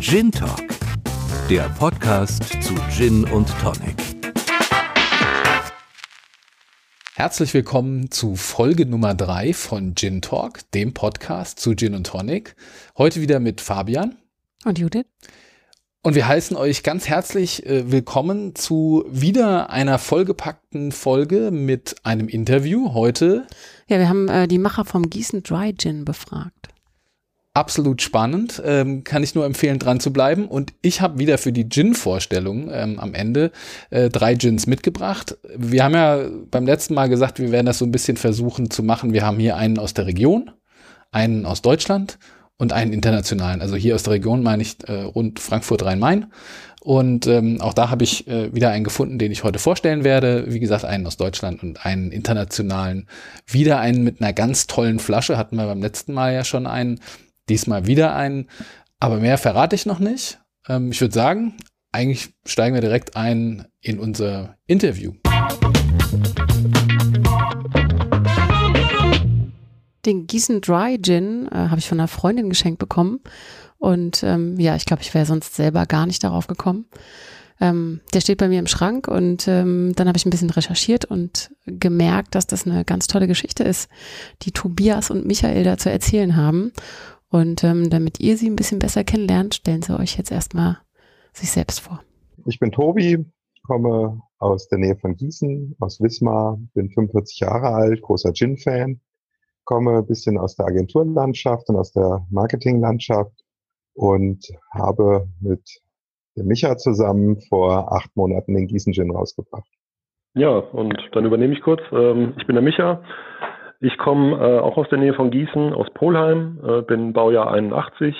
Gin Talk, der Podcast zu Gin und Tonic. Herzlich willkommen zu Folge Nummer drei von Gin Talk, dem Podcast zu Gin und Tonic. Heute wieder mit Fabian. Und Judith. Und wir heißen euch ganz herzlich äh, willkommen zu wieder einer vollgepackten Folge mit einem Interview heute. Ja, wir haben äh, die Macher vom Gießen Dry Gin befragt. Absolut spannend, ähm, kann ich nur empfehlen, dran zu bleiben. Und ich habe wieder für die Gin-Vorstellung ähm, am Ende äh, drei Gins mitgebracht. Wir haben ja beim letzten Mal gesagt, wir werden das so ein bisschen versuchen zu machen. Wir haben hier einen aus der Region, einen aus Deutschland und einen internationalen. Also hier aus der Region meine ich äh, rund Frankfurt Rhein-Main. Und ähm, auch da habe ich äh, wieder einen gefunden, den ich heute vorstellen werde. Wie gesagt, einen aus Deutschland und einen internationalen. Wieder einen mit einer ganz tollen Flasche. Hatten wir beim letzten Mal ja schon einen. Diesmal wieder einen. Aber mehr verrate ich noch nicht. Ähm, ich würde sagen, eigentlich steigen wir direkt ein in unser Interview. Den Gießen Dry Gin äh, habe ich von einer Freundin geschenkt bekommen. Und ähm, ja, ich glaube, ich wäre sonst selber gar nicht darauf gekommen. Ähm, der steht bei mir im Schrank und ähm, dann habe ich ein bisschen recherchiert und gemerkt, dass das eine ganz tolle Geschichte ist, die Tobias und Michael da zu erzählen haben. Und ähm, damit ihr sie ein bisschen besser kennenlernt, stellen sie euch jetzt erstmal sich selbst vor. Ich bin Tobi, komme aus der Nähe von Gießen, aus Wismar, bin 45 Jahre alt, großer Gin-Fan komme ein bisschen aus der Agenturlandschaft und aus der Marketinglandschaft und habe mit dem Micha zusammen vor acht Monaten den Gießen Gin rausgebracht. Ja, und dann übernehme ich kurz. Ähm, ich bin der Micha. Ich komme äh, auch aus der Nähe von Gießen, aus Polheim, äh, bin Baujahr 81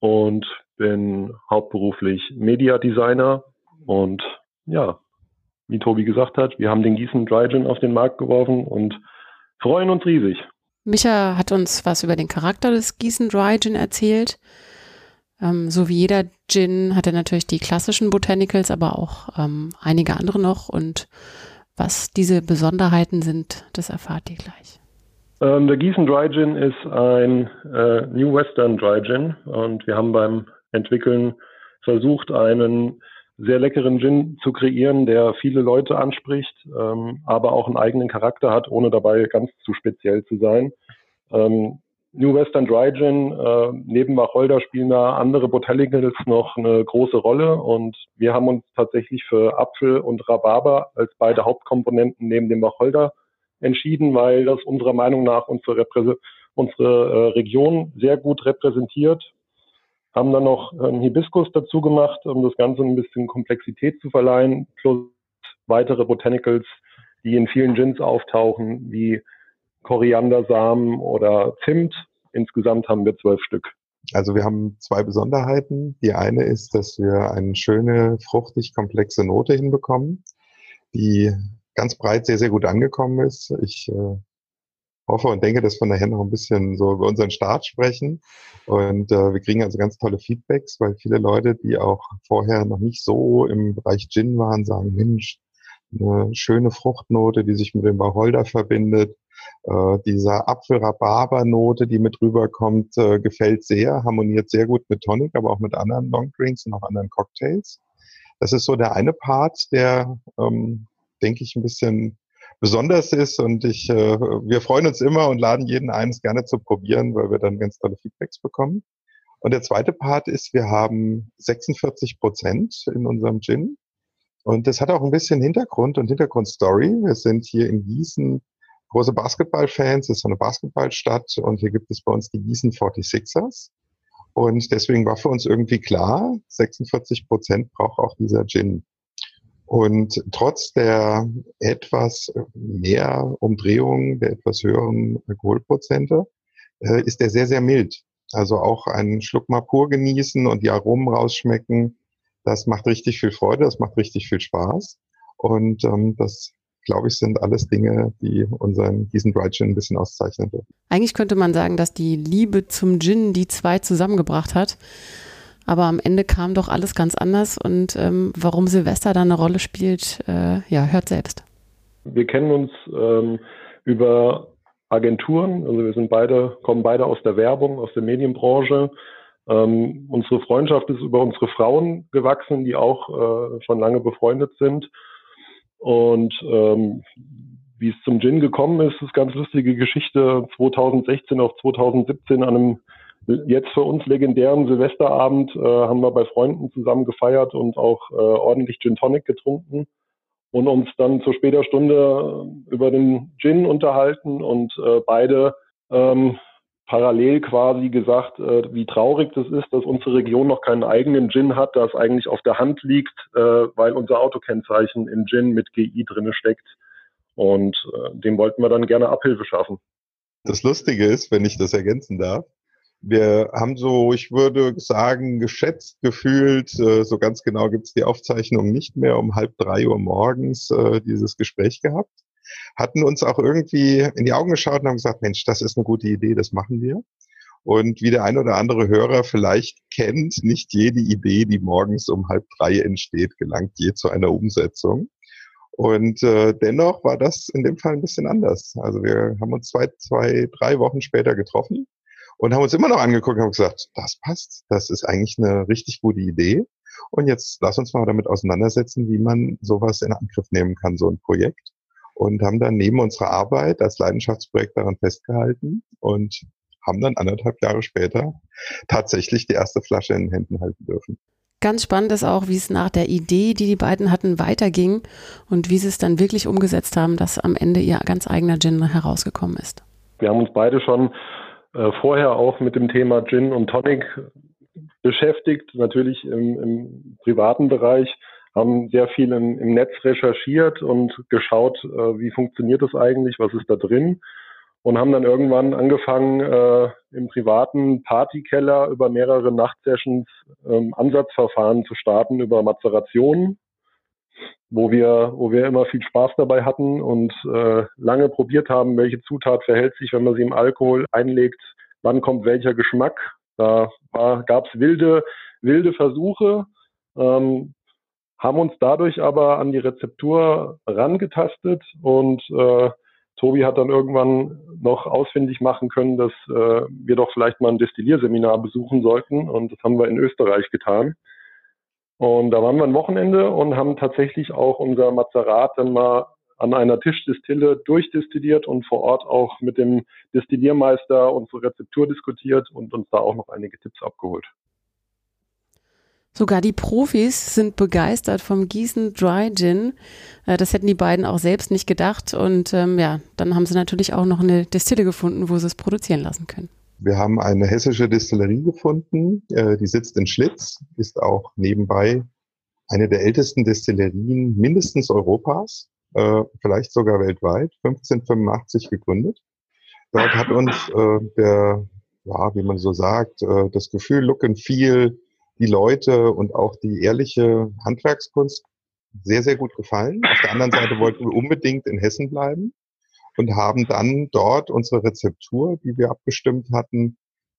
und bin hauptberuflich Mediadesigner. Und ja, wie Tobi gesagt hat, wir haben den Gießen Dry Gin auf den Markt geworfen und freuen uns riesig. Micha hat uns was über den Charakter des Gießen Dry Gin erzählt. Ähm, so wie jeder Gin hat er natürlich die klassischen Botanicals, aber auch ähm, einige andere noch. Und was diese Besonderheiten sind, das erfahrt ihr gleich. Ähm, der Gießen Dry Gin ist ein äh, New Western Dry Gin und wir haben beim Entwickeln versucht, einen sehr leckeren Gin zu kreieren, der viele Leute anspricht, ähm, aber auch einen eigenen Charakter hat, ohne dabei ganz zu speziell zu sein. Ähm, New Western Dry Gin, äh, neben Wacholder spielen da andere Botanicals noch eine große Rolle. Und wir haben uns tatsächlich für Apfel und Rhabarber als beide Hauptkomponenten neben dem Wacholder entschieden, weil das unserer Meinung nach unsere, Reprä unsere äh, Region sehr gut repräsentiert. Haben dann noch einen Hibiskus dazu gemacht, um das Ganze ein bisschen Komplexität zu verleihen, plus weitere Botanicals, die in vielen Gins auftauchen, wie Koriandersamen oder Zimt. Insgesamt haben wir zwölf Stück. Also wir haben zwei Besonderheiten. Die eine ist, dass wir eine schöne, fruchtig komplexe Note hinbekommen, die ganz breit sehr, sehr gut angekommen ist. Ich äh, hoffe und denke, dass wir nachher noch ein bisschen so über unseren Start sprechen. Und äh, wir kriegen also ganz tolle Feedbacks, weil viele Leute, die auch vorher noch nicht so im Bereich Gin waren, sagen, Mensch, eine schöne Fruchtnote, die sich mit dem Wacholder verbindet. Äh, dieser Apfel-Rhabarber-Note, die mit rüberkommt, äh, gefällt sehr, harmoniert sehr gut mit Tonic, aber auch mit anderen Longdrinks und auch anderen Cocktails. Das ist so der eine Part, der, ähm, denke ich, ein bisschen besonders ist. Und ich, äh, wir freuen uns immer und laden jeden ein, gerne zu probieren, weil wir dann ganz tolle Feedbacks bekommen. Und der zweite Part ist, wir haben 46 Prozent in unserem Gin. Und das hat auch ein bisschen Hintergrund und Hintergrundstory. Wir sind hier in Gießen große Basketballfans. Es ist eine Basketballstadt und hier gibt es bei uns die Gießen 46ers. Und deswegen war für uns irgendwie klar, 46 Prozent braucht auch dieser Gin. Und trotz der etwas mehr Umdrehungen, der etwas höheren Alkoholprozente, äh, ist der sehr, sehr mild. Also auch einen Schluck mal pur genießen und die Aromen rausschmecken, das macht richtig viel Freude, das macht richtig viel Spaß. Und ähm, das, glaube ich, sind alles Dinge, die unseren diesen Dry Gin ein bisschen auszeichnen. Eigentlich könnte man sagen, dass die Liebe zum Gin die zwei zusammengebracht hat. Aber am Ende kam doch alles ganz anders und ähm, warum Silvester da eine Rolle spielt, äh, ja, hört selbst. Wir kennen uns ähm, über Agenturen, also wir sind beide, kommen beide aus der Werbung, aus der Medienbranche. Ähm, unsere Freundschaft ist über unsere Frauen gewachsen, die auch äh, schon lange befreundet sind. Und ähm, wie es zum Gin gekommen ist, ist ganz lustige Geschichte. 2016 auf 2017 an einem jetzt für uns legendären Silvesterabend äh, haben wir bei Freunden zusammen gefeiert und auch äh, ordentlich Gin Tonic getrunken und uns dann zu später Stunde über den Gin unterhalten und äh, beide ähm, parallel quasi gesagt, äh, wie traurig das ist, dass unsere Region noch keinen eigenen Gin hat, das eigentlich auf der Hand liegt, äh, weil unser Autokennzeichen in Gin mit GI drinne steckt. Und äh, dem wollten wir dann gerne Abhilfe schaffen. Das Lustige ist, wenn ich das ergänzen darf, wir haben so, ich würde sagen, geschätzt gefühlt, äh, so ganz genau gibt es die Aufzeichnung nicht mehr, um halb drei Uhr morgens äh, dieses Gespräch gehabt. Hatten uns auch irgendwie in die Augen geschaut und haben gesagt, Mensch, das ist eine gute Idee, das machen wir. Und wie der ein oder andere Hörer vielleicht kennt, nicht jede Idee, die morgens um halb drei entsteht, gelangt je zu einer Umsetzung. Und äh, dennoch war das in dem Fall ein bisschen anders. Also wir haben uns zwei, zwei, drei Wochen später getroffen und haben uns immer noch angeguckt und haben gesagt, das passt, das ist eigentlich eine richtig gute Idee. Und jetzt lass uns mal damit auseinandersetzen, wie man sowas in Angriff nehmen kann, so ein Projekt. Und haben dann neben unserer Arbeit als Leidenschaftsprojekt daran festgehalten und haben dann anderthalb Jahre später tatsächlich die erste Flasche in den Händen halten dürfen. Ganz spannend ist auch, wie es nach der Idee, die die beiden hatten, weiterging und wie sie es dann wirklich umgesetzt haben, dass am Ende ihr ganz eigener Gin herausgekommen ist. Wir haben uns beide schon äh, vorher auch mit dem Thema Gin und Tonic beschäftigt, natürlich im, im privaten Bereich, haben sehr viel im, im Netz recherchiert und geschaut, äh, wie funktioniert das eigentlich, was ist da drin und haben dann irgendwann angefangen, äh, im privaten Partykeller über mehrere Nachtsessions ähm, Ansatzverfahren zu starten über Mazerationen, wo wir, wo wir immer viel Spaß dabei hatten und äh, lange probiert haben, welche Zutat verhält sich, wenn man sie im Alkohol einlegt, wann kommt welcher Geschmack. Da gab es wilde, wilde Versuche, ähm, haben uns dadurch aber an die Rezeptur rangetastet und äh, Tobi hat dann irgendwann noch ausfindig machen können, dass äh, wir doch vielleicht mal ein Destillierseminar besuchen sollten. Und das haben wir in Österreich getan. Und da waren wir ein Wochenende und haben tatsächlich auch unser Mazerat dann mal an einer Tischdistille durchdestilliert und vor Ort auch mit dem Destilliermeister unsere Rezeptur diskutiert und uns da auch noch einige Tipps abgeholt. Sogar die Profis sind begeistert vom Gießen Dry Gin. Äh, das hätten die beiden auch selbst nicht gedacht. Und ähm, ja, dann haben sie natürlich auch noch eine Destille gefunden, wo sie es produzieren lassen können. Wir haben eine hessische Distillerie gefunden, äh, die sitzt in Schlitz, ist auch nebenbei eine der ältesten Destillerien mindestens Europas, äh, vielleicht sogar weltweit, 1585 gegründet. Dort hat uns der, ja, wie man so sagt, das Gefühl, Look and Feel, die Leute und auch die ehrliche Handwerkskunst sehr, sehr gut gefallen. Auf der anderen Seite wollten wir unbedingt in Hessen bleiben und haben dann dort unsere Rezeptur, die wir abgestimmt hatten,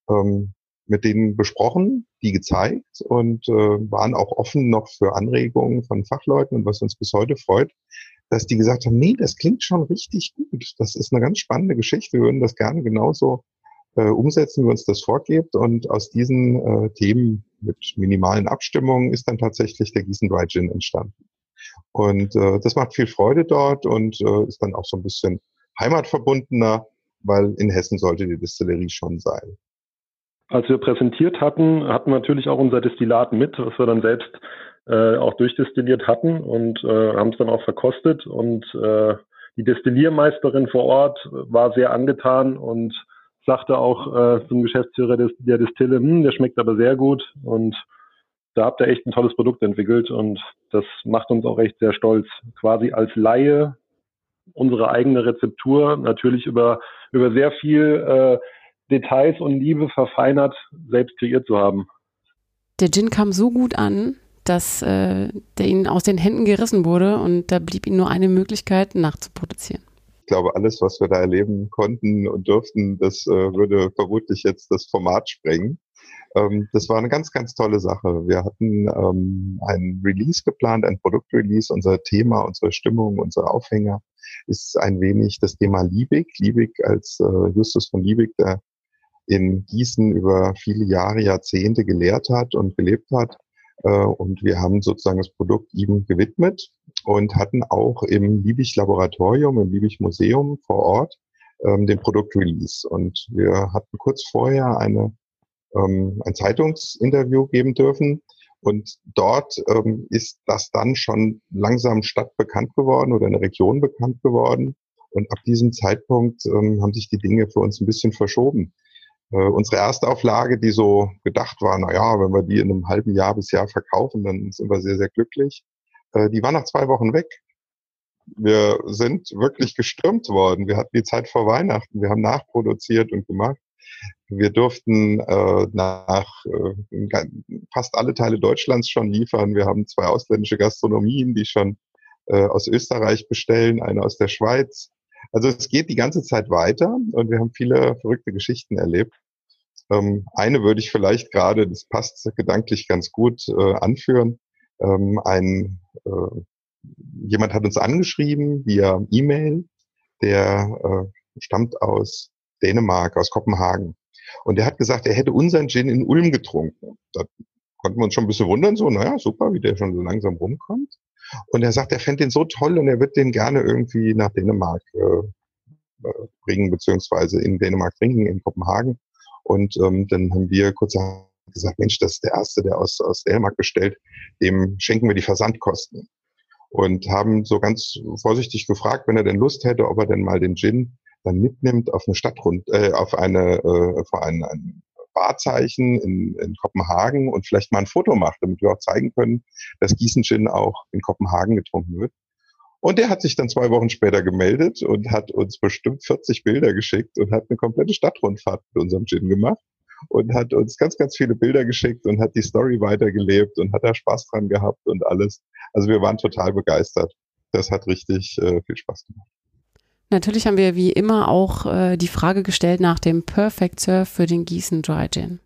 ähm, mit denen besprochen, die gezeigt und äh, waren auch offen noch für Anregungen von Fachleuten und was uns bis heute freut, dass die gesagt haben, nee, das klingt schon richtig gut. Das ist eine ganz spannende Geschichte. Wir würden das gerne genauso äh, umsetzen, wie uns das vorgibt. Und aus diesen äh, Themen mit minimalen Abstimmungen ist dann tatsächlich der Gießen Dry Gin entstanden. Und äh, das macht viel Freude dort und äh, ist dann auch so ein bisschen heimatverbundener, weil in Hessen sollte die Distillerie schon sein. Als wir präsentiert hatten, hatten wir natürlich auch unser Destillat mit, was wir dann selbst äh, auch durchdestilliert hatten und äh, haben es dann auch verkostet. Und äh, die Destilliermeisterin vor Ort war sehr angetan und sagte auch äh, zum Geschäftsführer des, der Distille, hm, der schmeckt aber sehr gut und da habt ihr echt ein tolles Produkt entwickelt und das macht uns auch echt sehr stolz, quasi als Laie unsere eigene Rezeptur natürlich über, über sehr viel äh, Details und Liebe verfeinert selbst kreiert zu haben. Der Gin kam so gut an, dass äh, der ihnen aus den Händen gerissen wurde und da blieb ihnen nur eine Möglichkeit, nachzuproduzieren glaube, alles, was wir da erleben konnten und durften, das äh, würde vermutlich jetzt das Format sprengen. Ähm, das war eine ganz, ganz tolle Sache. Wir hatten ähm, ein Release geplant, ein Produktrelease. Unser Thema, unsere Stimmung, unser Aufhänger ist ein wenig das Thema Liebig. Liebig als äh, Justus von Liebig, der in Gießen über viele Jahre, Jahrzehnte gelehrt hat und gelebt hat. Äh, und wir haben sozusagen das Produkt ihm gewidmet und hatten auch im Liebig Laboratorium, im Liebig Museum vor Ort ähm, den Produktrelease. Und wir hatten kurz vorher eine, ähm, ein Zeitungsinterview geben dürfen. Und dort ähm, ist das dann schon langsam stadtbekannt geworden oder eine Region bekannt geworden. Und ab diesem Zeitpunkt ähm, haben sich die Dinge für uns ein bisschen verschoben. Äh, unsere erste Auflage, die so gedacht war, na ja, wenn wir die in einem halben Jahr bis Jahr verkaufen, dann sind wir sehr, sehr glücklich. Äh, die war nach zwei Wochen weg. Wir sind wirklich gestürmt worden. Wir hatten die Zeit vor Weihnachten. Wir haben nachproduziert und gemacht. Wir durften äh, nach äh, fast alle Teile Deutschlands schon liefern. Wir haben zwei ausländische Gastronomien, die schon äh, aus Österreich bestellen, eine aus der Schweiz. Also es geht die ganze Zeit weiter und wir haben viele verrückte Geschichten erlebt. Ähm, eine würde ich vielleicht gerade, das passt gedanklich ganz gut, äh, anführen. Ähm, ein, äh, jemand hat uns angeschrieben via E-Mail, der äh, stammt aus Dänemark, aus Kopenhagen. Und der hat gesagt, er hätte unseren Gin in Ulm getrunken. Da konnten wir uns schon ein bisschen wundern, so, naja, super, wie der schon so langsam rumkommt. Und er sagt, er fände den so toll und er wird den gerne irgendwie nach Dänemark äh, äh, bringen, beziehungsweise in Dänemark trinken, in Kopenhagen. Und ähm, dann haben wir kurz gesagt, Mensch, das ist der Erste, der aus, aus Dänemark bestellt, dem schenken wir die Versandkosten. Und haben so ganz vorsichtig gefragt, wenn er denn Lust hätte, ob er denn mal den Gin dann mitnimmt auf eine Stadtrund, äh, auf eine, äh, vor einen, einen Wahrzeichen in, in Kopenhagen und vielleicht mal ein Foto macht, damit wir auch zeigen können, dass Gießen Gin auch in Kopenhagen getrunken wird. Und der hat sich dann zwei Wochen später gemeldet und hat uns bestimmt 40 Bilder geschickt und hat eine komplette Stadtrundfahrt mit unserem Gin gemacht und hat uns ganz, ganz viele Bilder geschickt und hat die Story weitergelebt und hat da Spaß dran gehabt und alles. Also wir waren total begeistert. Das hat richtig äh, viel Spaß gemacht. Natürlich haben wir wie immer auch äh, die Frage gestellt nach dem Perfect Surf für den Gießen Dry Gin.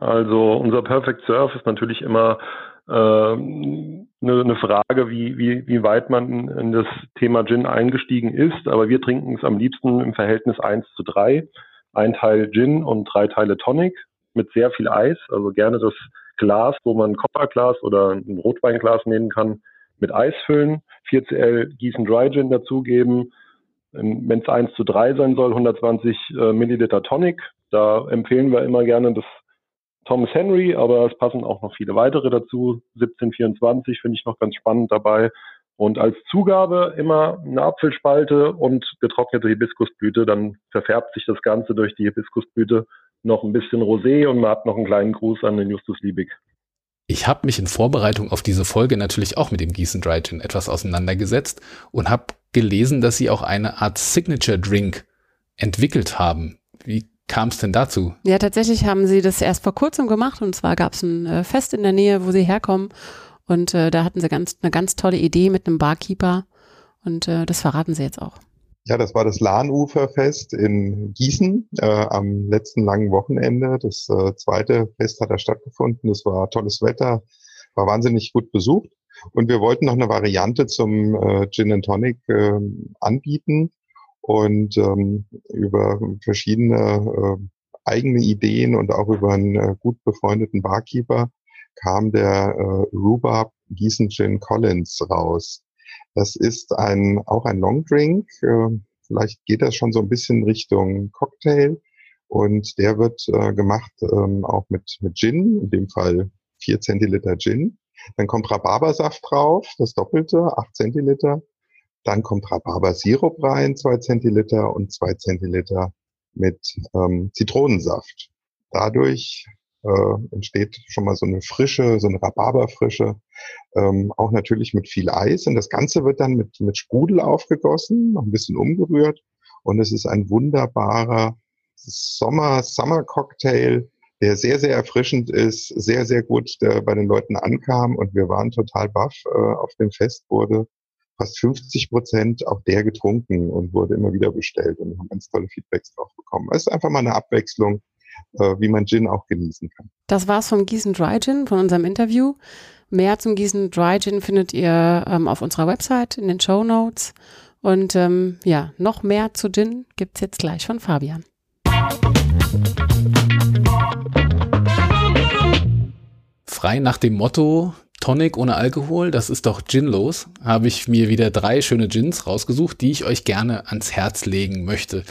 Also unser Perfect Surf ist natürlich immer eine, ähm, eine Frage, wie, wie, wie weit man in das Thema Gin eingestiegen ist. Aber wir trinken es am liebsten im Verhältnis 1 zu 3. Ein Teil Gin und drei Teile Tonic mit sehr viel Eis. Also gerne das Glas, wo man ein Kopperglas oder ein Rotweinglas nehmen kann, mit Eis füllen. 4cl Gießen Dry Gin dazugeben wenn es 1 zu 3 sein soll, 120 äh, Milliliter Tonic. Da empfehlen wir immer gerne das Thomas Henry, aber es passen auch noch viele weitere dazu. 1724 finde ich noch ganz spannend dabei. Und als Zugabe immer eine Apfelspalte und getrocknete Hibiskusblüte. Dann verfärbt sich das Ganze durch die Hibiskusblüte noch ein bisschen Rosé und man hat noch einen kleinen Gruß an den Justus Liebig. Ich habe mich in Vorbereitung auf diese Folge natürlich auch mit dem Gießen Dry Gin etwas auseinandergesetzt und habe gelesen, dass sie auch eine Art Signature Drink entwickelt haben. Wie kam es denn dazu? Ja, tatsächlich haben sie das erst vor kurzem gemacht und zwar gab es ein äh, Fest in der Nähe, wo sie herkommen und äh, da hatten sie ganz, eine ganz tolle Idee mit einem Barkeeper und äh, das verraten sie jetzt auch. Ja, das war das Lahnuferfest in Gießen äh, am letzten langen Wochenende. Das äh, zweite Fest hat da stattgefunden. Es war tolles Wetter, war wahnsinnig gut besucht. Und wir wollten noch eine Variante zum äh, Gin and Tonic äh, anbieten und ähm, über verschiedene äh, eigene Ideen und auch über einen äh, gut befreundeten Barkeeper kam der äh, Rhubarb Gießen Gin Collins raus. Das ist ein, auch ein Longdrink. Äh, vielleicht geht das schon so ein bisschen Richtung Cocktail. Und der wird äh, gemacht ähm, auch mit, mit Gin, in dem Fall vier Zentiliter Gin. Dann kommt Rhabarbersaft drauf, das Doppelte, acht Zentiliter. Dann kommt Rhabarbersirup rein, zwei Zentiliter und zwei Zentiliter mit ähm, Zitronensaft. Dadurch äh, entsteht schon mal so eine frische, so eine Rhabarberfrische, ähm, auch natürlich mit viel Eis. Und das Ganze wird dann mit, mit Sprudel aufgegossen, noch ein bisschen umgerührt. Und es ist ein wunderbarer Sommer-Summer-Cocktail, der sehr, sehr erfrischend ist, sehr, sehr gut äh, bei den Leuten ankam. Und wir waren total baff. Äh, auf dem Fest wurde fast 50 Prozent auch der getrunken und wurde immer wieder bestellt und haben ganz tolle Feedbacks drauf bekommen. Es ist einfach mal eine Abwechslung, äh, wie man Gin auch genießen kann. Das war's vom Gießen Dry Gin von unserem Interview. Mehr zum Gießen Dry Gin findet ihr ähm, auf unserer Website in den Show Notes. Und ähm, ja, noch mehr zu Gin gibt es jetzt gleich von Fabian. Frei nach dem Motto, Tonic ohne Alkohol, das ist doch ginlos, habe ich mir wieder drei schöne Gins rausgesucht, die ich euch gerne ans Herz legen möchte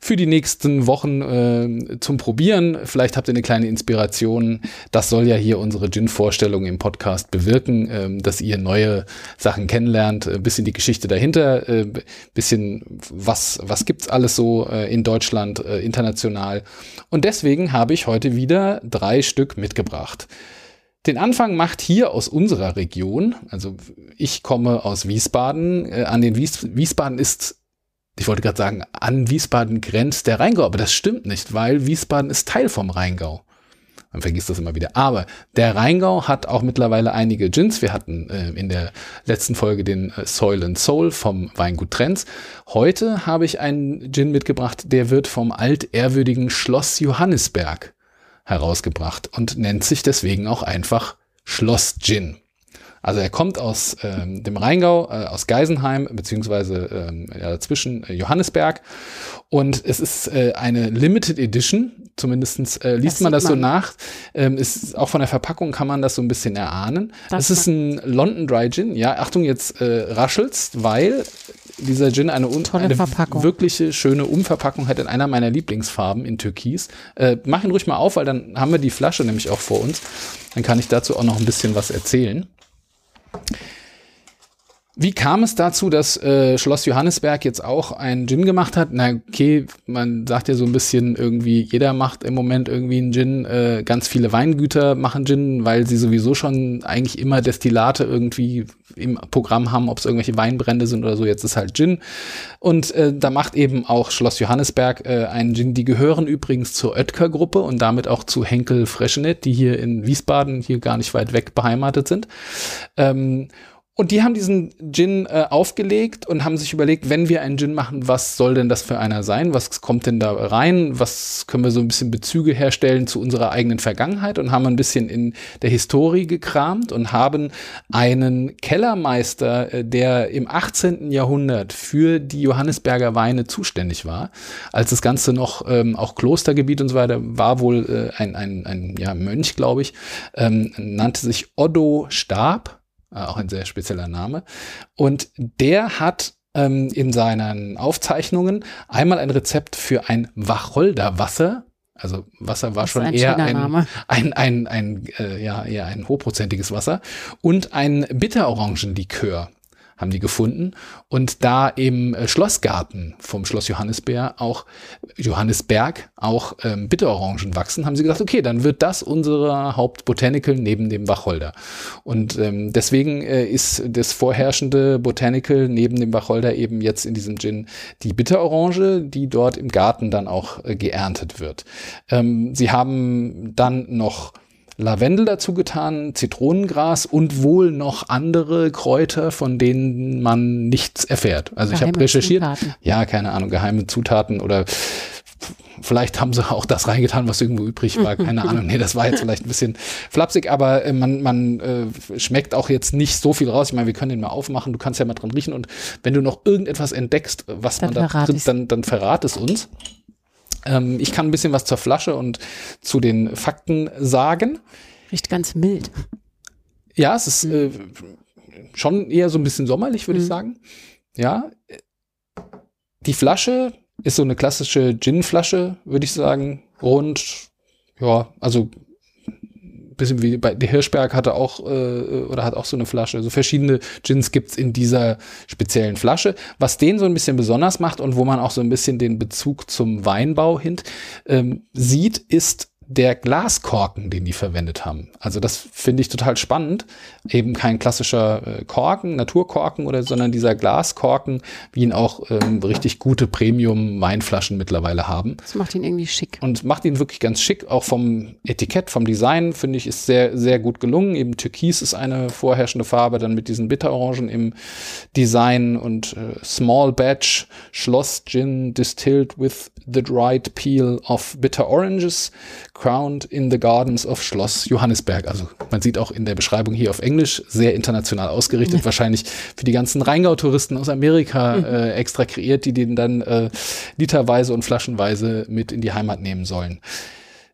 für die nächsten Wochen äh, zum Probieren. Vielleicht habt ihr eine kleine Inspiration. Das soll ja hier unsere Gin-Vorstellung im Podcast bewirken, äh, dass ihr neue Sachen kennenlernt, ein bisschen die Geschichte dahinter, äh, bisschen was, was gibt's alles so äh, in Deutschland, äh, international. Und deswegen habe ich heute wieder drei Stück mitgebracht. Den Anfang macht hier aus unserer Region, also ich komme aus Wiesbaden, äh, an den Wies Wiesbaden ist ich wollte gerade sagen, an Wiesbaden grenzt der Rheingau, aber das stimmt nicht, weil Wiesbaden ist Teil vom Rheingau. Man vergisst das immer wieder. Aber der Rheingau hat auch mittlerweile einige Gins. Wir hatten äh, in der letzten Folge den äh, Soil and Soul vom Weingut Trenz. Heute habe ich einen Gin mitgebracht, der wird vom altehrwürdigen Schloss Johannisberg herausgebracht und nennt sich deswegen auch einfach Schloss Gin. Also er kommt aus ähm, dem Rheingau, äh, aus Geisenheim, beziehungsweise ähm, ja, zwischen äh, Johannesberg. Und es ist äh, eine Limited Edition, zumindestens äh, liest das man das man. so nach. Ähm, ist, auch von der Verpackung kann man das so ein bisschen erahnen. Das es ist ein London Dry Gin. Ja, Achtung, jetzt äh, raschelst, weil dieser Gin eine, eine wirkliche schöne Umverpackung hat in einer meiner Lieblingsfarben in Türkis. Äh, mach ihn ruhig mal auf, weil dann haben wir die Flasche nämlich auch vor uns. Dann kann ich dazu auch noch ein bisschen was erzählen. Wie kam es dazu, dass äh, Schloss Johannesberg jetzt auch einen Gin gemacht hat? Na, okay, man sagt ja so ein bisschen irgendwie, jeder macht im Moment irgendwie einen Gin. Äh, ganz viele Weingüter machen Gin, weil sie sowieso schon eigentlich immer Destillate irgendwie im Programm haben, ob es irgendwelche Weinbrände sind oder so. Jetzt ist halt Gin. Und äh, da macht eben auch Schloss Johannesberg äh, einen Gin. Die gehören übrigens zur Oetker-Gruppe und damit auch zu Henkel Freschenet, die hier in Wiesbaden, hier gar nicht weit weg beheimatet sind. Ähm, und die haben diesen Gin äh, aufgelegt und haben sich überlegt, wenn wir einen Gin machen, was soll denn das für einer sein? Was kommt denn da rein? Was können wir so ein bisschen Bezüge herstellen zu unserer eigenen Vergangenheit? Und haben ein bisschen in der Historie gekramt und haben einen Kellermeister, äh, der im 18. Jahrhundert für die Johannesberger Weine zuständig war, als das Ganze noch ähm, auch Klostergebiet und so weiter war, wohl äh, ein, ein, ein ja, Mönch, glaube ich, ähm, nannte sich Otto Stab auch ein sehr spezieller Name. Und der hat ähm, in seinen Aufzeichnungen einmal ein Rezept für ein Wacholderwasser. Also Wasser war schon ein eher ein, ein, ein, ein, äh, ja, eher ein hochprozentiges Wasser und ein Bitterorangenlikör haben die gefunden. Und da im äh, Schlossgarten vom Schloss Johannisberg auch, Johannisberg auch ähm, Bitterorangen wachsen, haben sie gesagt, okay, dann wird das unsere Hauptbotanical neben dem Wacholder. Und ähm, deswegen äh, ist das vorherrschende Botanical neben dem Wacholder eben jetzt in diesem Gin die Bitterorange, die dort im Garten dann auch äh, geerntet wird. Ähm, sie haben dann noch Lavendel dazu getan, Zitronengras und wohl noch andere Kräuter, von denen man nichts erfährt. Also geheime ich habe recherchiert. Zutaten. Ja, keine Ahnung, geheime Zutaten oder Vielleicht haben sie auch das reingetan, was irgendwo übrig war. Keine Ahnung. Nee, das war jetzt vielleicht ein bisschen flapsig, aber äh, man, man äh, schmeckt auch jetzt nicht so viel raus. Ich meine, wir können den mal aufmachen. Du kannst ja mal dran riechen. Und wenn du noch irgendetwas entdeckst, was dann man da drin, dann, dann verrat es uns. Ähm, ich kann ein bisschen was zur Flasche und zu den Fakten sagen. Riecht ganz mild. Ja, es ist mhm. äh, schon eher so ein bisschen sommerlich, würde mhm. ich sagen. Ja. Die Flasche ist so eine klassische Gin-Flasche, würde ich sagen. Rund, ja, also bisschen wie bei der Hirschberg hatte auch äh, oder hat auch so eine Flasche. So verschiedene Gins gibt's in dieser speziellen Flasche. Was den so ein bisschen besonders macht und wo man auch so ein bisschen den Bezug zum Weinbau hin ähm, sieht, ist der Glaskorken, den die verwendet haben. Also das finde ich total spannend. Eben kein klassischer äh, Korken, Naturkorken oder, sondern dieser Glaskorken, wie ihn auch ähm, richtig gute Premium-Weinflaschen mittlerweile haben. Das macht ihn irgendwie schick. Und macht ihn wirklich ganz schick. Auch vom Etikett, vom Design, finde ich, ist sehr, sehr gut gelungen. Eben Türkis ist eine vorherrschende Farbe, dann mit diesen Bitterorangen im Design und äh, Small Batch Schloss Gin distilled with the dried peel of bitter oranges crowned in the gardens of Schloss Johannisberg. Also man sieht auch in der Beschreibung hier auf Englisch sehr international ausgerichtet, wahrscheinlich für die ganzen Rheingau-Touristen aus Amerika mhm. äh, extra kreiert, die den dann äh, literweise und flaschenweise mit in die Heimat nehmen sollen.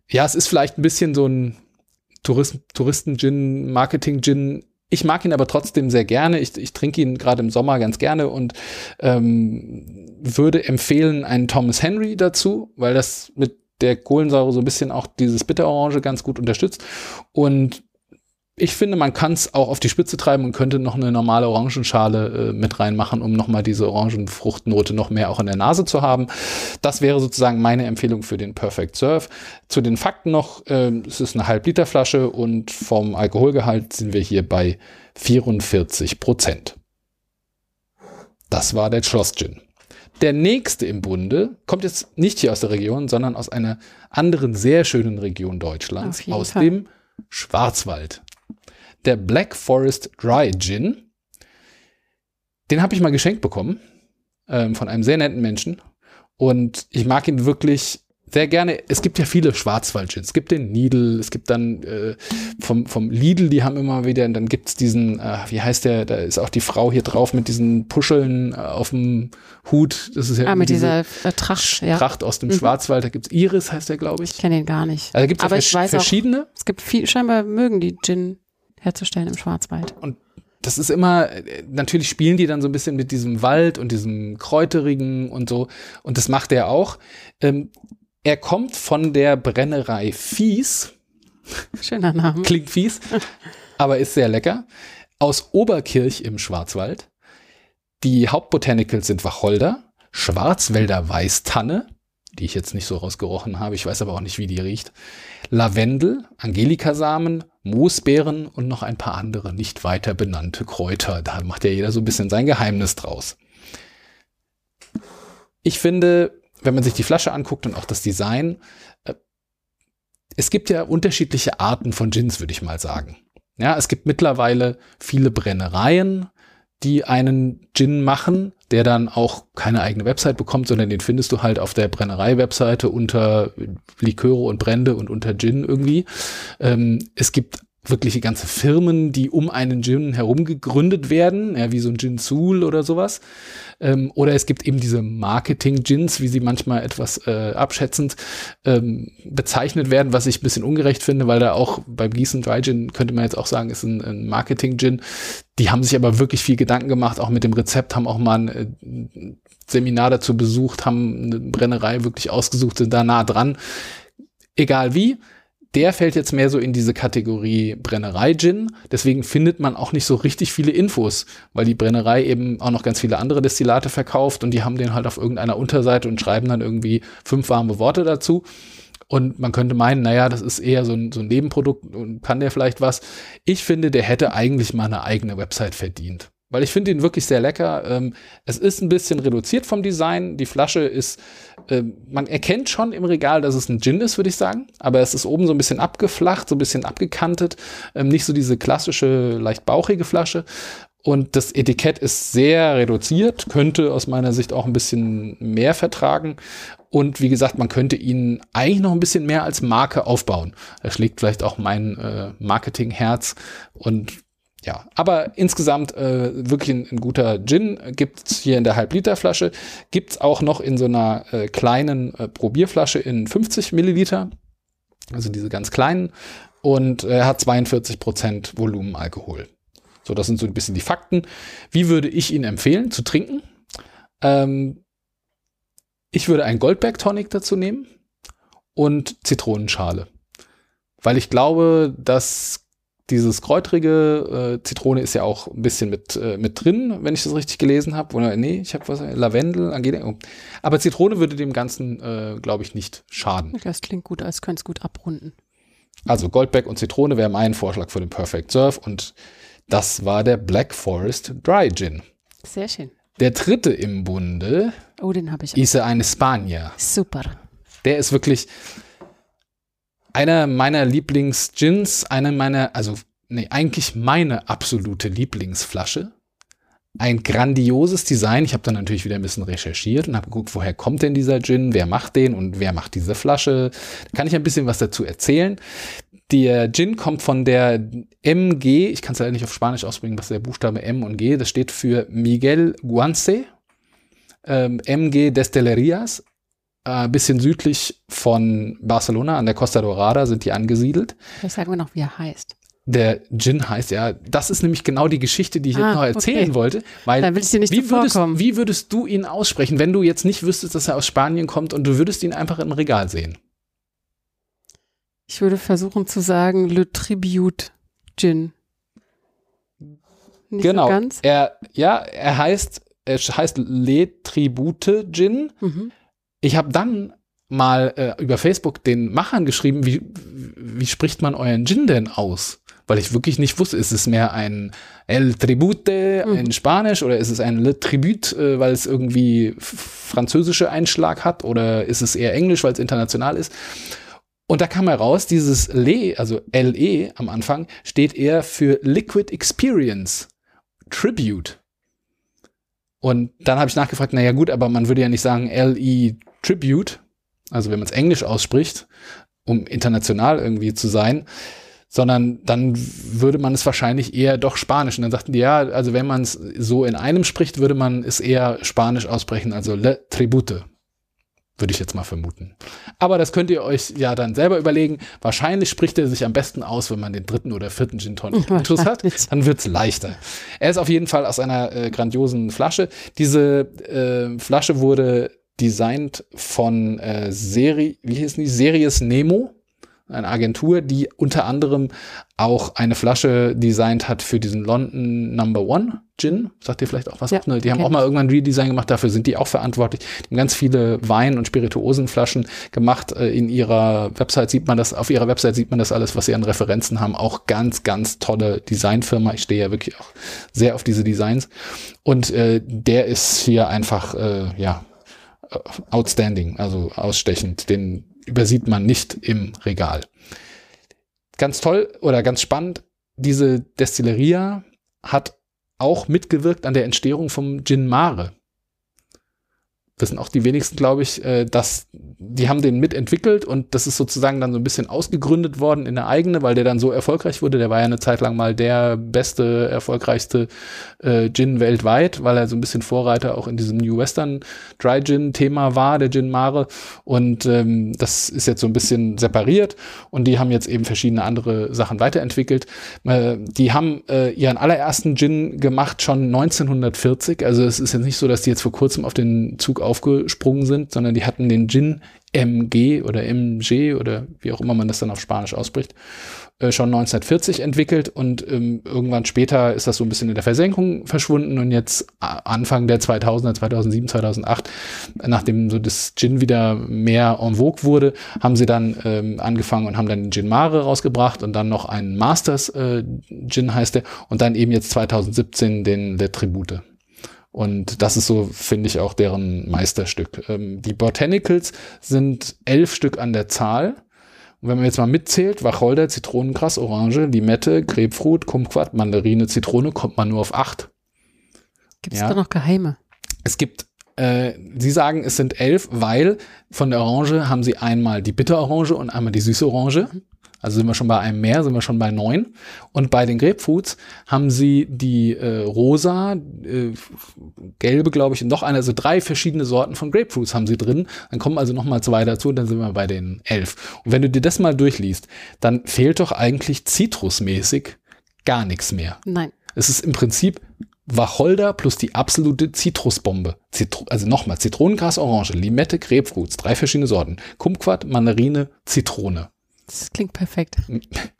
Ja, es ist vielleicht ein bisschen so ein Tourist, Touristen-Gin, Marketing-Gin. Ich mag ihn aber trotzdem sehr gerne. Ich, ich trinke ihn gerade im Sommer ganz gerne und ähm, würde empfehlen einen Thomas Henry dazu, weil das mit der Kohlensäure so ein bisschen auch dieses Bitterorange ganz gut unterstützt. Und ich finde, man kann es auch auf die Spitze treiben und könnte noch eine normale Orangenschale äh, mit reinmachen, um nochmal diese Orangenfruchtnote noch mehr auch in der Nase zu haben. Das wäre sozusagen meine Empfehlung für den Perfect Surf. Zu den Fakten noch, äh, es ist eine Halb-Liter-Flasche und vom Alkoholgehalt sind wir hier bei 44 Prozent. Das war der Schloss Gin. Der nächste im Bunde kommt jetzt nicht hier aus der Region, sondern aus einer anderen sehr schönen Region Deutschlands, aus Fall. dem Schwarzwald der Black Forest Dry Gin. Den habe ich mal geschenkt bekommen ähm, von einem sehr netten Menschen. Und ich mag ihn wirklich sehr gerne. Es gibt ja viele Schwarzwald-Gins. Es gibt den Needle, es gibt dann äh, vom, vom Lidl, die haben immer wieder, und dann gibt's diesen, äh, wie heißt der, da ist auch die Frau hier drauf mit diesen Puscheln äh, auf dem Hut. Das ist ja ah, mit dieser äh, Tracht, ja. Tracht aus dem mhm. Schwarzwald. Da gibt's Iris, heißt der, glaube ich. Ich kenne den gar nicht. Also gibt's Aber ich weiß verschiedene. Auch, es gibt viel, scheinbar mögen die Gin herzustellen im Schwarzwald. Und das ist immer, natürlich spielen die dann so ein bisschen mit diesem Wald und diesem Kräuterigen und so. Und das macht er auch. Ähm, er kommt von der Brennerei Fies. Schöner Name. Klingt fies, aber ist sehr lecker. Aus Oberkirch im Schwarzwald. Die Hauptbotanicals sind Wacholder, Schwarzwälder Weißtanne, die ich jetzt nicht so rausgerochen habe, ich weiß aber auch nicht, wie die riecht, Lavendel, Angelikasamen, Moosbeeren und noch ein paar andere nicht weiter benannte Kräuter. Da macht ja jeder so ein bisschen sein Geheimnis draus. Ich finde, wenn man sich die Flasche anguckt und auch das Design, äh, es gibt ja unterschiedliche Arten von Gins, würde ich mal sagen. Ja, es gibt mittlerweile viele Brennereien, die einen Gin machen, der dann auch keine eigene Website bekommt, sondern den findest du halt auf der Brennerei-Webseite unter Liköre und Brände und unter Gin irgendwie. Ähm, es gibt wirkliche ganze Firmen, die um einen Gin herum gegründet werden, ja, wie so ein Gin Soul oder sowas. Ähm, oder es gibt eben diese Marketing-Gins, wie sie manchmal etwas äh, abschätzend ähm, bezeichnet werden, was ich ein bisschen ungerecht finde, weil da auch beim Gießen Dry Gin könnte man jetzt auch sagen, ist ein, ein Marketing-Gin. Die haben sich aber wirklich viel Gedanken gemacht, auch mit dem Rezept, haben auch mal ein äh, Seminar dazu besucht, haben eine Brennerei wirklich ausgesucht, sind da nah dran. Egal wie, der fällt jetzt mehr so in diese Kategorie Brennerei-Gin. Deswegen findet man auch nicht so richtig viele Infos, weil die Brennerei eben auch noch ganz viele andere Destillate verkauft und die haben den halt auf irgendeiner Unterseite und schreiben dann irgendwie fünf warme Worte dazu. Und man könnte meinen, naja, das ist eher so ein, so ein Nebenprodukt und kann der vielleicht was. Ich finde, der hätte eigentlich mal eine eigene Website verdient weil ich finde ihn wirklich sehr lecker. Ähm, es ist ein bisschen reduziert vom Design. Die Flasche ist, äh, man erkennt schon im Regal, dass es ein Gin ist, würde ich sagen. Aber es ist oben so ein bisschen abgeflacht, so ein bisschen abgekantet. Ähm, nicht so diese klassische, leicht bauchige Flasche. Und das Etikett ist sehr reduziert, könnte aus meiner Sicht auch ein bisschen mehr vertragen. Und wie gesagt, man könnte ihn eigentlich noch ein bisschen mehr als Marke aufbauen. Da schlägt vielleicht auch mein äh, Marketingherz. Und ja, aber insgesamt äh, wirklich ein, ein guter Gin gibt's hier in der Halbliterflasche. Gibt's auch noch in so einer äh, kleinen äh, Probierflasche in 50 Milliliter. Also diese ganz kleinen. Und er hat 42 Prozent Volumenalkohol. So, das sind so ein bisschen die Fakten. Wie würde ich ihn empfehlen zu trinken? Ähm, ich würde einen Goldberg Tonic dazu nehmen und Zitronenschale. Weil ich glaube, dass dieses kräutrige, äh, Zitrone ist ja auch ein bisschen mit, äh, mit drin, wenn ich das richtig gelesen habe. Oder nee, ich habe was, Lavendel, Angelika. Oh. Aber Zitrone würde dem Ganzen, äh, glaube ich, nicht schaden. Das klingt gut, als könnte es gut abrunden. Also Goldback und Zitrone wäre mein Vorschlag für den Perfect Surf und das war der Black Forest Dry Gin. Sehr schön. Der dritte im Bunde oh, den habe ich ist eine Spanier. Super. Der ist wirklich, einer meiner Lieblings-Gins, eine meiner, also nee, eigentlich meine absolute Lieblingsflasche. Ein grandioses Design. Ich habe dann natürlich wieder ein bisschen recherchiert und habe geguckt, woher kommt denn dieser Gin, wer macht den und wer macht diese Flasche. Da kann ich ein bisschen was dazu erzählen. Der Gin kommt von der MG, ich kann es leider nicht auf Spanisch ausbringen, was der Buchstabe M und G, das steht für Miguel Guance, ähm, MG Destillerias äh, bisschen südlich von Barcelona an der Costa Dorada sind die angesiedelt. Vielleicht sagen wir noch, wie er heißt. Der Gin heißt ja, das ist nämlich genau die Geschichte, die ich Ah, jetzt noch erzählen okay. wollte. Weil Dann will ich dir nicht wie würdest, wie würdest du ihn aussprechen, wenn du jetzt nicht wüsstest, dass er aus Spanien kommt und du würdest ihn einfach im Regal sehen? Ich würde versuchen zu sagen, Le Tribute Gin. Nicht genau. So ganz? Er, ja, er heißt, er heißt Le Tribute Gin. Mhm. Ich habe dann mal äh, über Facebook den Machern geschrieben, wie, wie spricht man euren Gin denn aus? Weil ich wirklich nicht wusste, ist es mehr ein El Tribute in Spanisch oder ist es ein Le Tribute, äh, weil es irgendwie französische Einschlag hat oder ist es eher Englisch, weil es international ist? Und da kam heraus, dieses Le, also LE am Anfang, steht eher für Liquid Experience Tribute. Und dann habe ich nachgefragt, naja gut, aber man würde ja nicht sagen LE Tribute, also wenn man es Englisch ausspricht, um international irgendwie zu sein, sondern dann würde man es wahrscheinlich eher doch Spanisch. Und dann sagten die, ja, also wenn man es so in einem spricht, würde man es eher Spanisch aussprechen, also Le Tribute. Würde ich jetzt mal vermuten. Aber das könnt ihr euch ja dann selber überlegen. Wahrscheinlich spricht er sich am besten aus, wenn man den dritten oder vierten Gin Tonic Intus hat. Dann wird's leichter. Er ist auf jeden Fall aus einer äh, grandiosen Flasche. Diese äh, Flasche wurde designt von äh, Seri, wie hieß die? Series Nemo, eine Agentur, die unter anderem auch eine Flasche designt hat für diesen London Number One Gin. Sagt ihr vielleicht auch was? Ja, ne? Die haben auch mal irgendwann ein Redesign gemacht, dafür sind die auch verantwortlich. Die haben ganz viele Wein- und Spirituosenflaschen gemacht. Äh, In ihrer Website sieht man das, auf ihrer Website sieht man das alles, was sie an Referenzen haben. Auch ganz, ganz tolle Designfirma. Ich stehe ja wirklich auch sehr auf diese Designs. Und äh, der ist hier einfach, äh, ja, äh, outstanding, also ausstechend. Den übersieht man nicht im Regal. Ganz toll oder ganz spannend, diese Destilleria hat auch mitgewirkt an der Entstehung vom Gin Mare. Wissen auch die wenigsten, glaube ich, äh, dass die haben den mitentwickelt und das ist sozusagen dann so ein bisschen ausgegründet worden in der eigene, weil der dann so erfolgreich wurde. Der war ja eine Zeit lang mal der beste, erfolgreichste äh, Gin weltweit, weil er so ein bisschen Vorreiter auch in diesem New Western Dry Gin Thema war, der Gin Mare. Und ähm, das ist jetzt so ein bisschen separiert und die haben jetzt eben verschiedene andere Sachen weiterentwickelt. Äh, die haben äh, ihren allerersten Gin gemacht schon 1940. Also es ist jetzt nicht so, dass die jetzt vor kurzem auf den Zug aufgesprungen sind, sondern die hatten den Gin MG oder MG oder wie auch immer man das dann auf Spanisch ausspricht, äh, schon 1940 entwickelt und ähm, irgendwann später ist das so ein bisschen in der Versenkung verschwunden und jetzt a- Anfang der 2000er, 2007, 2008, nachdem so das Gin wieder mehr en vogue wurde, haben sie dann ähm, angefangen und haben dann den Gin Mare rausgebracht und dann noch einen Masters äh, Gin heißt der und dann eben jetzt 2017 den Le Tribute. Und das ist so, finde ich, auch deren Meisterstück. Ähm, die Botanicals sind elf Stück an der Zahl. Und wenn man jetzt mal mitzählt, Wacholder, Zitronengras, Orange, Limette, Grapefruit, Kumquat, Mandarine, Zitrone, kommt man nur auf acht. Gibt es Ja. da noch Geheime? Es gibt, äh, Sie sagen, es sind elf, weil von der Orange haben Sie einmal die Bitterorange und einmal die süße Orange. Also sind wir schon bei einem mehr, sind wir schon bei neun. Und bei den Grapefruits haben Sie die äh, rosa, äh, gelbe, glaube ich, und noch eine, also drei verschiedene Sorten von Grapefruits haben Sie drin. Dann kommen also noch mal zwei dazu, dann sind wir bei den elf. Und wenn du dir das mal durchliest, dann fehlt doch eigentlich zitrusmäßig gar nichts mehr. Nein. Es ist im Prinzip Wacholder plus die absolute Zitrusbombe. Zitro also nochmal, Zitronengras, Orange, Limette, Grapefruits, drei verschiedene Sorten. Kumquat, Mandarine, Zitrone. Das klingt perfekt.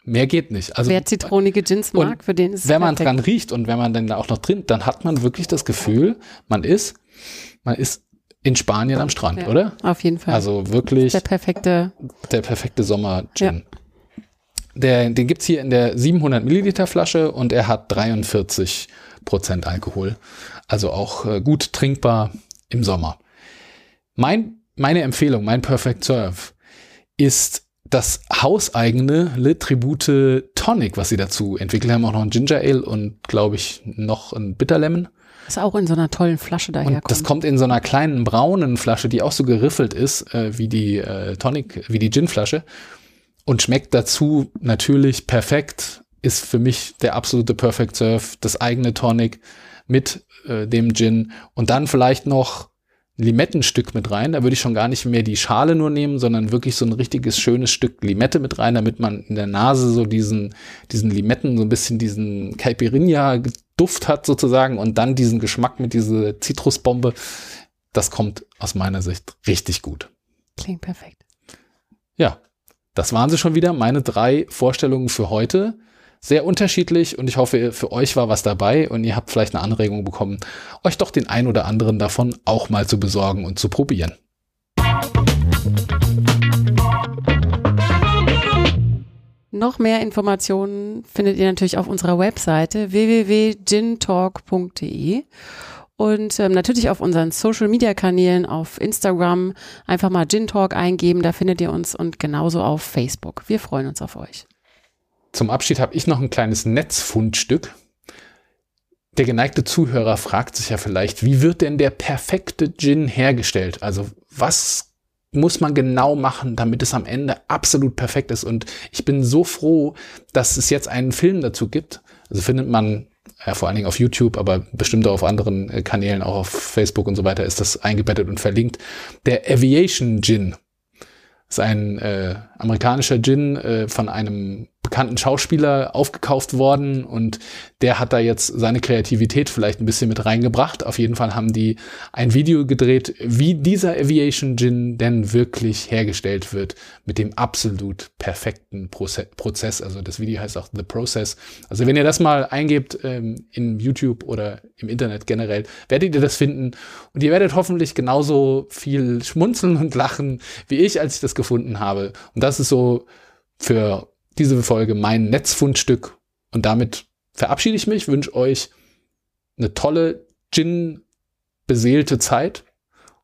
Mehr geht nicht. Also Wer zitronige Gins mag, für den ist es wenn man perfekt. dran riecht und wenn man dann da auch noch drin, dann hat man wirklich das Gefühl, man ist, man ist in Spanien am Strand, Ja, oder? Auf jeden Fall. Also wirklich der perfekte. der perfekte Sommer-Gin. Der, den gibt's hier in der 700 Milliliter Flasche und er hat 43 Prozent Alkohol. Also auch äh, gut trinkbar im Sommer. Mein, meine Empfehlung, mein Perfect Serve ist das hauseigene Le Tribute Tonic, was sie dazu entwickelt haben. Auch noch ein Ginger Ale und, glaube ich, noch ein Bitter Lemon. Ist auch in so einer tollen Flasche Und daherkommt. das kommt in so einer kleinen braunen Flasche, die auch so geriffelt ist, äh, wie die äh, Tonic, wie die Gin-Flasche. Und schmeckt dazu natürlich perfekt. Ist für mich der absolute Perfect Serve, das eigene Tonic mit äh, dem Gin. Und dann vielleicht noch Limettenstück mit rein. Da würde ich schon gar nicht mehr die Schale nur nehmen, sondern wirklich so ein richtiges schönes Stück Limette mit rein, damit man in der Nase so diesen, diesen Limetten, so ein bisschen diesen Caipirinha-Duft hat sozusagen und dann diesen Geschmack mit dieser Zitrusbombe. Das kommt aus meiner Sicht richtig gut. Klingt perfekt. Ja, das waren sie schon wieder, meine drei Vorstellungen für heute sehr unterschiedlich und ich hoffe, für euch war was dabei und ihr habt vielleicht eine Anregung bekommen, euch doch den ein oder anderen davon auch mal zu besorgen und zu probieren. Noch mehr Informationen findet ihr natürlich auf unserer Webseite www.gintalk.de und ähm, natürlich auf unseren Social Media Kanälen auf Instagram einfach mal Gin Talk eingeben, da findet ihr uns und genauso auf Facebook. Wir freuen uns auf euch. Zum Abschied habe ich noch ein kleines Netzfundstück. Der geneigte Zuhörer fragt sich ja vielleicht, wie wird denn der perfekte Gin hergestellt? Also was muss man genau machen, damit es am Ende absolut perfekt ist? Und ich bin so froh, dass es jetzt einen Film dazu gibt. Also findet man ja, vor allen Dingen auf YouTube, aber bestimmt auch auf anderen äh, Kanälen, auch auf Facebook und so weiter, ist das eingebettet und verlinkt. Der Aviation Gin ist ein äh, amerikanischer Gin äh, von einem bekannten Schauspieler aufgekauft worden und der hat da jetzt seine Kreativität vielleicht ein bisschen mit reingebracht. Auf jeden Fall haben die ein Video gedreht, wie dieser Aviation Gin denn wirklich hergestellt wird mit dem absolut perfekten Prozess. Also das Video heißt auch The Process. Also wenn ihr das mal eingebt ähm, in YouTube oder im Internet generell, werdet ihr das finden und ihr werdet hoffentlich genauso viel schmunzeln und lachen wie ich, als ich das gefunden habe. Und das ist so für diese Folge mein Netzfundstück. Und damit verabschiede ich mich, wünsche euch eine tolle Gin-beseelte Zeit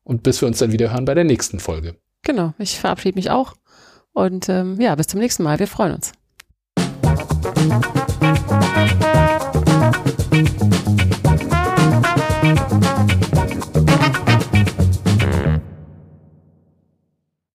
und bis wir uns dann wieder hören bei der nächsten Folge. Genau, ich verabschiede mich auch und ähm, ja, bis zum nächsten Mal. Wir freuen uns.